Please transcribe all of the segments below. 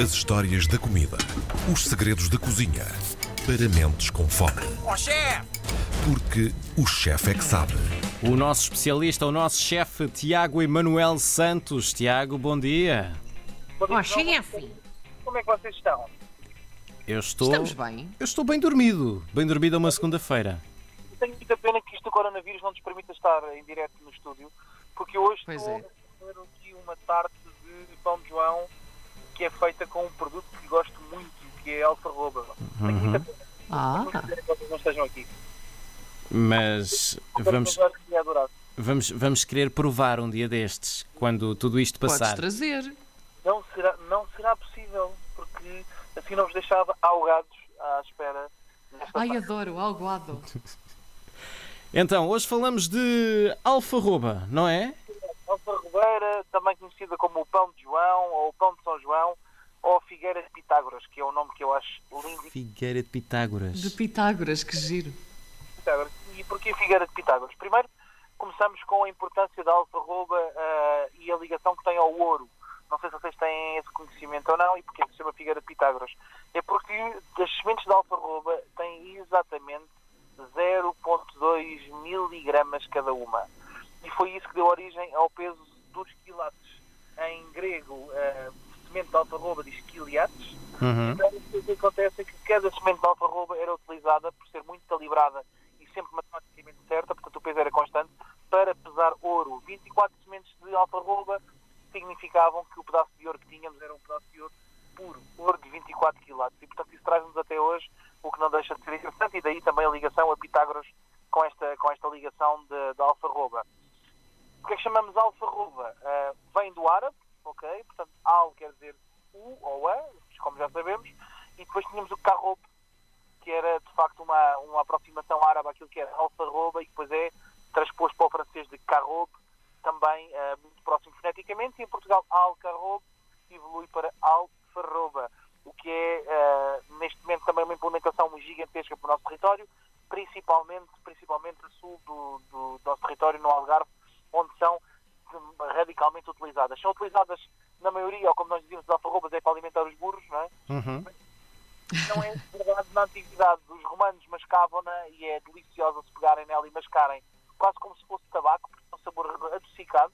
As histórias da comida. Os segredos da cozinha. Para mentes com fome. Ó chefe! Porque o chefe é que sabe. O nosso especialista, o nosso chefe Tiago Emanuel Santos. Tiago, bom dia. Ó, chefe! Como é que vocês estão? Eu estou. Estamos bem? Eu estou bem dormido. Bem dormido a uma segunda-feira. Tenho muita pena que isto do coronavírus não nos permita estar em direto no estúdio, porque hoje Pois estou é. a comer aqui uma tarte de pão de João que é feita com um produto que gosto muito, que é alfarroba. Tenho muita pena Ah, que vocês não estejam aqui. Mas vamos, vamos, vamos querer provar um dia destes, quando tudo isto podes passar. trazer. Não será, não será possível, porque assim não vos deixava ahogados à espera Ai, tarte. adoro, algoado. Então, hoje falamos de alfarroba, não é? Alfarrobeira, também conhecida como o pão de João, ou o pão de São João, ou Figueira de Pitágoras, que é um nome que eu acho lindo Figueira de Pitágoras. De Pitágoras, que giro. Pitágoras. E porquê Figueira de Pitágoras? Primeiro, começamos com a importância da alfarroba ah, e a ligação que tem ao ouro. Não sei se vocês têm esse conhecimento ou não, e porquê se chama Figueira de Pitágoras. É porque as sementes de alfarroba têm exatamente 0,2 miligramas cada uma. E foi isso que deu origem ao peso dos quilates. Em grego, ah, semente de alfarroba diz quiliates, Uhum. então, o que acontece é que cada semente de alfarroba era utilizada por ser muito calibrada e sempre matematicamente certa, portanto o peso era constante, para pesar ouro. 24 sementes de alfarroba significavam que o pedaço de ouro que tínhamos era um pedaço de ouro puro, ouro de 24 quilates. E portanto isso traz-nos até hoje, o que não deixa de ser interessante, e daí também a ligação a Pitágoras com esta, com esta ligação da alfarroba. O que é que chamamos alfarroba? Ah, vem do árabe, ok? Portanto, al quer dizer u ou a, como já sabemos, e depois tínhamos o carrobe, que era de facto uma, uma aproximação árabe àquilo que era alfarroba e depois é transposto para o francês de carrobe, também ah, muito próximo foneticamente, e em Portugal alcarrobe evolui para alfarroba, o que é ah, neste momento também uma implementação gigantesca para o nosso território, principalmente, principalmente a sul do, do nosso território, no Algarve, onde são hum, radicalmente utilizadas. São utilizadas, na maioria, ou como nós dizíamos, as alfarrobas é para alimentar os burros, não é? Uhum. Não é verdade na antiguidade. Os romanos mascavam-na e é deliciosa se pegarem nela e mascarem, quase como se fosse tabaco, porque tem um sabor adocicado.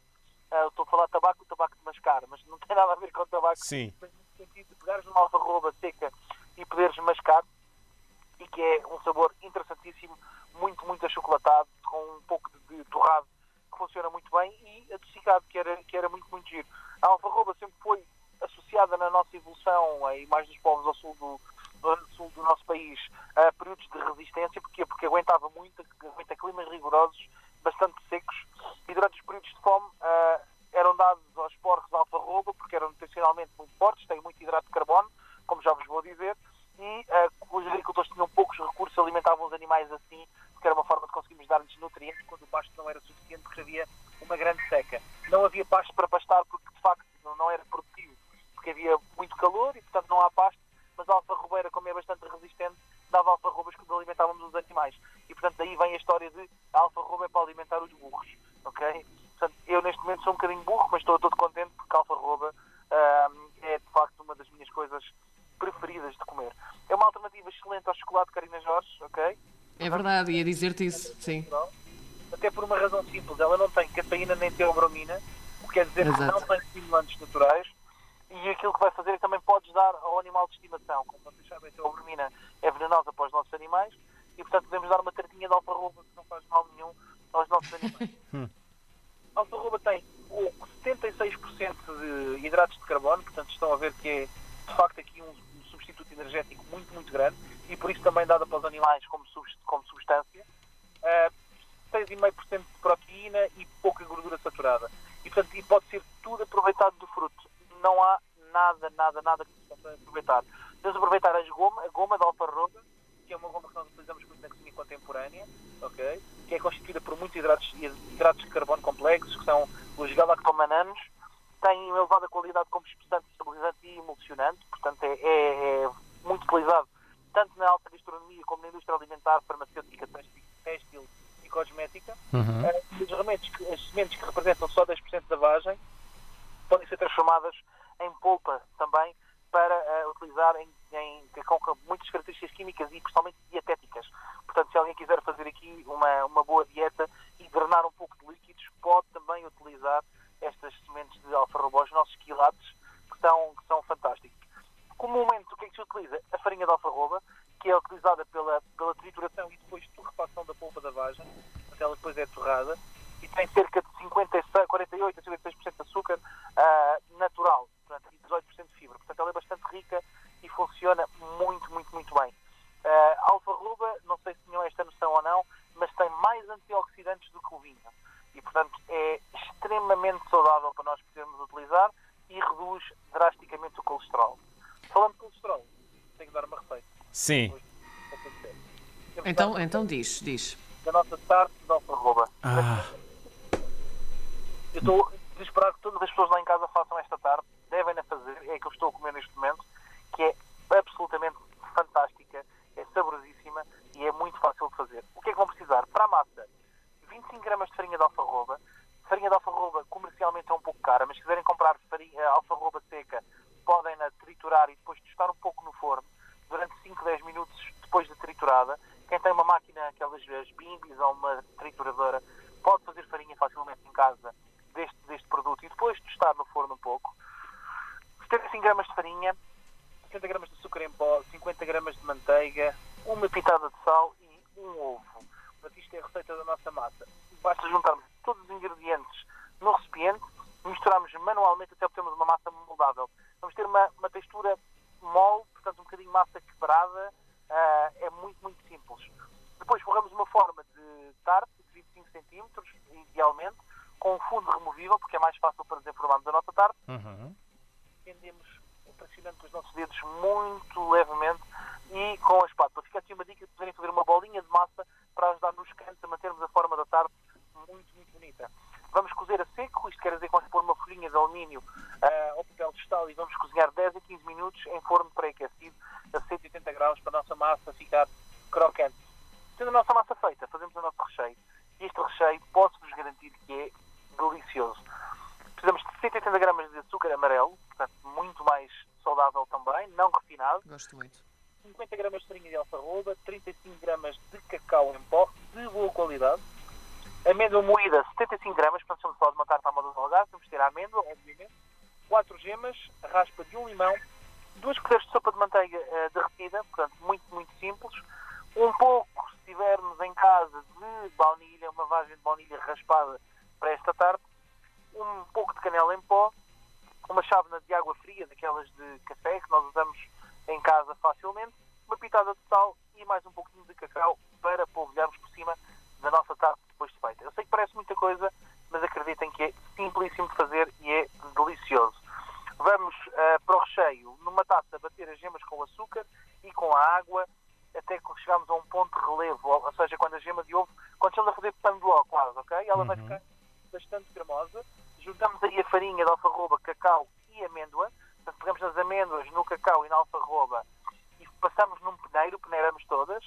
Eu estou a falar tabaco, tabaco de mascar, mas não tem nada a ver com tabaco. Sim. Mas no sentido de pegares numa alfarroba seca e poderes mascar, e que é um sabor interessantíssimo, muito, muito achocolatado, com um pouco de, de torrado, que funciona muito bem, e adocicado, que era, que era muito, muito giro. A alfarroba sempre foi associada na nossa evolução, e mais dos povos ao sul do, do sul do nosso país, a períodos de resistência, Porquê? porque aguentava muito, aguenta climas rigorosos, bastante secos, e durante os períodos de fome ah, eram dados aos porcos alfarroba, porque eram nutricionalmente muito fortes, têm muito hidrato de carbono, como já vos vou dizer, e ah, os agricultores tinham poucos recursos, alimentavam os animais assim, porque era uma forma de conseguirmos dar-lhes nutrientes quando o pasto não era suficiente, porque havia uma grande seca. Não havia pasto para pastar, porque de facto não era produtivo, porque havia muito calor e portanto não há pasto, mas a alfarrobeira, como é bastante resistente, dava alfarrobas quando alimentávamos os animais. E portanto daí vem a história de a alfarroba é para alimentar os burros, ok? Portanto, eu neste momento sou um bocadinho burro, mas estou todo contente porque a alfarroba ah, é de facto uma das minhas coisas preferidas de comer. É uma alternativa excelente ao chocolate Carina Jorge, ok? É verdade, ia dizer-te isso, sim. Até por uma razão simples, ela não tem cafeína nem teobromina, o que quer dizer que Exato. não tem estimulantes naturais, e aquilo que vai fazer é também podes dar ao animal de estimação. Como vocês sabem, a teobromina é venenosa para os nossos animais, e portanto podemos dar uma tartinha de alfarroba que não faz mal nenhum aos nossos animais. A alfarroba tem o 76% de hidratos de carbono, portanto estão a ver que é de facto aqui um, um substituto energético muito, muito grande, e por isso também dada para os animais como, subs- como substância. Ah, 6,5% de proteína e pouca gordura saturada. E, portanto, e pode ser tudo aproveitado do fruto. Não há nada, nada, nada que se possa aproveitar. Podemos aproveitar as goma, a goma de alfarroba, que é uma goma que nós utilizamos muito na cozinha contemporânea, ok? que é constituída por muitos hidratos, hidratos de carbono complexos, que são os galactomananos, tem uma elevada qualidade como espessante, estabilizante e emulsionante, portanto é, é- é muito utilizado tanto na alta gastronomia como na indústria alimentar, farmacêutica, têxtil- e cosmética. Uhum. Eh, e os remédios, as sementes que representam só 10% da vagem podem ser transformadas em polpa também para uh, utilizar em, em, com, muitas características químicas e principalmente dietéticas. Portanto, se alguém quiser fazer aqui uma, uma boa dieta e drenar um pouco de líquidos, pode também utilizar estas sementes de alfarroba, os nossos quilates, que são, que são fantásticos. Comumente, o que é que se utiliza? A farinha de alfarroba, que é utilizada pela, pela trituração e depois torrefação da polpa da vagem, porque ela depois é torrada, e tem cerca de 56, 48 a 56% de açúcar uh, natural, portanto, e 18% de fibra. Portanto, ela é bastante rica e funciona muito, muito, muito bem. Uh, a alfarroba, não sei se tinham esta noção ou não, mas tem mais antioxidantes do que o vinho. E, portanto, é extremamente saudável para nós podermos utilizar e reduz drasticamente o colesterol. Falando de colesterol, tenho que dar uma receita. Sim. Então, então diz, diz. Da nossa tarte de alfarroba. Ah, Eu estou desesperado que todas as pessoas lá em casa façam esta tarde. Devem-na fazer. É que eu estou a comer neste momento. Que é absolutamente fantástica. É saborosíssima e é muito fácil de fazer. O que é que vão precisar? Para a massa, 25 gramas de farinha de alfarroba. Farinha de alfarroba comercialmente é um pouco cara, mas se quiserem comprar farinha, alfarroba seca, podem-na triturar e depois tostar um pouco no forno durante 5, 10 minutos depois de triturada. Quem tem uma máquina, aquelas as bimbis ou uma trituradora, pode fazer farinha facilmente em casa deste, deste produto e depois tostar no forno um pouco. 75 gramas de farinha, 60 gramas de açúcar em pó, 50 gramas de manteiga, uma pitada de sal e um ovo. Portanto, isto é a receita da nossa massa. Basta juntarmos todos os ingredientes no recipiente, misturarmos manualmente até obtermos uma massa moldável. Vamos ter uma, uma textura mole, portanto um bocadinho massa quebrada, ah, é muito, muito simples. Depois forramos uma forma de tarte de 25 centímetros, idealmente, com um fundo removível, porque é mais fácil para desenformarmos a nossa tarte. uhum. Tendemos pressionando com os nossos dedos muito levemente e com a espátula. Fica aqui uma dica de poderem fazer uma bolinha de massa para ajudar nos cantos a mantermos a forma da tarte muito, muito bonita. Vamos cozer a seco, isto quer dizer que vamos pôr uma folhinha de alumínio ah, ao papel vegetal e vamos cozinhar 10 a 15 minutos em forno pré-aquecido a 180 graus para a nossa massa ficar crocante. Tendo a nossa massa feita, fazemos o nosso recheio. E este recheio posso-vos garantir que é delicioso. Precisamos de 180 gramas de açúcar amarelo, portanto muito mais saudável também, não refinado. Gosto muito. 50 gramas de farinha de alfarroba, 35 gramas de cacau em pó, de boa qualidade. Amêndoa moída, 75 gramas, portanto estamos a falar de uma tarta à moda do algarve, temos que ter a amêndoa, obviamente. 4 gemas, raspa de um limão, 2 colheres de sopa de manteiga eh, derretida, portanto muito, muito simples. Um pouco, se tivermos em casa, de baunilha, uma vagem de baunilha raspada para esta tarde. Um pouco de canela em pó, uma chávena de água fria, daquelas de café que nós usamos em casa facilmente, uma pitada de sal e mais um pouquinho de cacau para polvilharmos por cima da nossa tarte depois de feita. Eu sei que parece muita coisa, mas acreditem que é simplíssimo de fazer e é delicioso. Vamos ah, para o recheio, numa taça, bater as gemas com o açúcar e com a água até que chegamos a um ponto de relevo, ou seja, quando a gema de ovo, quando estamos a fazer pão de ló quase, ok? Ela vai ficar bastante cremosa. Juntamos aí a farinha de alfarroba, cacau e amêndoa. Portanto, pegamos as amêndoas no cacau e na alfarroba e passamos num peneiro, peneiramos todas,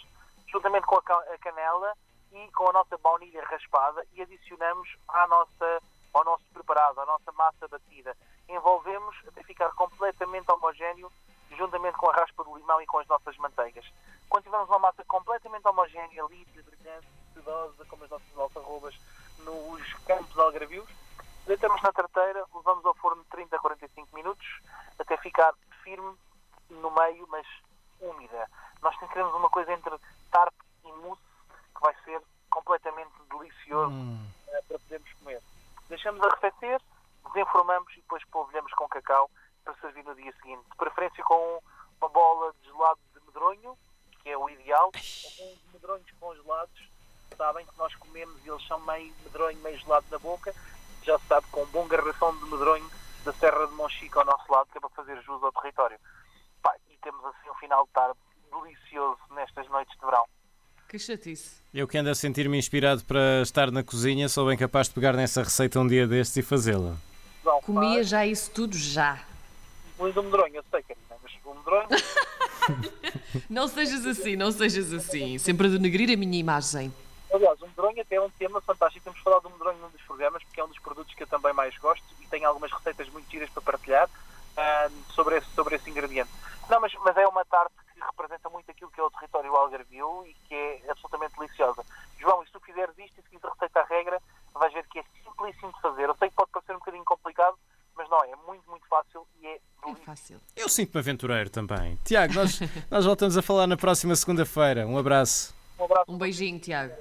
juntamente com a ca- a canela e com a nossa baunilha raspada e adicionamos à nossa, ao nosso preparado, à nossa massa batida. Envolvemos até ficar completamente homogéneo, juntamente com a raspa do limão e com as nossas manteigas. Quando tivermos uma massa completamente homogénea, lisa, brilhante, sedosa, como as nossas alfarrobas nos campos algarvios, deitamos na tarteira, levamos ao forno de 30 a 45 minutos, até ficar firme no meio, mas úmida. Nós queremos uma coisa entre tarte e mousse, que vai ser completamente delicioso eh, para podermos comer. Deixamos arrefecer, desenformamos e depois polvilhamos com cacau para servir no dia seguinte. De preferência com uma bola de gelado de medronho, que é o ideal, ou com os medronhos congelados, sabem que nós comemos e eles são meio medronho, meio gelado na boca, já se sabe, com um bom garrafão de medronho da Serra de Monchique ao nosso lado, que é para fazer jus ao território. Pá, e temos assim um final de tarde delicioso nestas noites de verão. Que chatice. Eu que ando a sentir-me inspirado para estar na cozinha, sou bem capaz de pegar nessa receita um dia destes e fazê-la. Não, Comia pá, já isso tudo já. incluindo o medronho, eu sei, Karina, mas o medronho Não sejas assim, não sejas assim. Sempre a denegrir a minha imagem. Aliás, o medronho até é um tema fantástico. Temos falado do medronho num dos programas, porque é um dos produtos que eu também mais gosto e tenho algumas receitas muito giras para partilhar ah, sobre, esse, sobre esse ingrediente. Não, mas, mas é uma tarte que representa muito aquilo que é o território algarvio e que é absolutamente deliciosa. João, e se tu fizeres isto e seguires a receita à regra, vais ver que é simplíssimo de fazer. Eu sei que pode parecer um bocadinho complicado, mas não, é muito, muito fácil e é É delicioso. fácil. Eu sinto-me aventureiro também. Tiago, nós, nós voltamos a falar na próxima segunda-feira. Um abraço. Um abraço. Um beijinho, Tiago.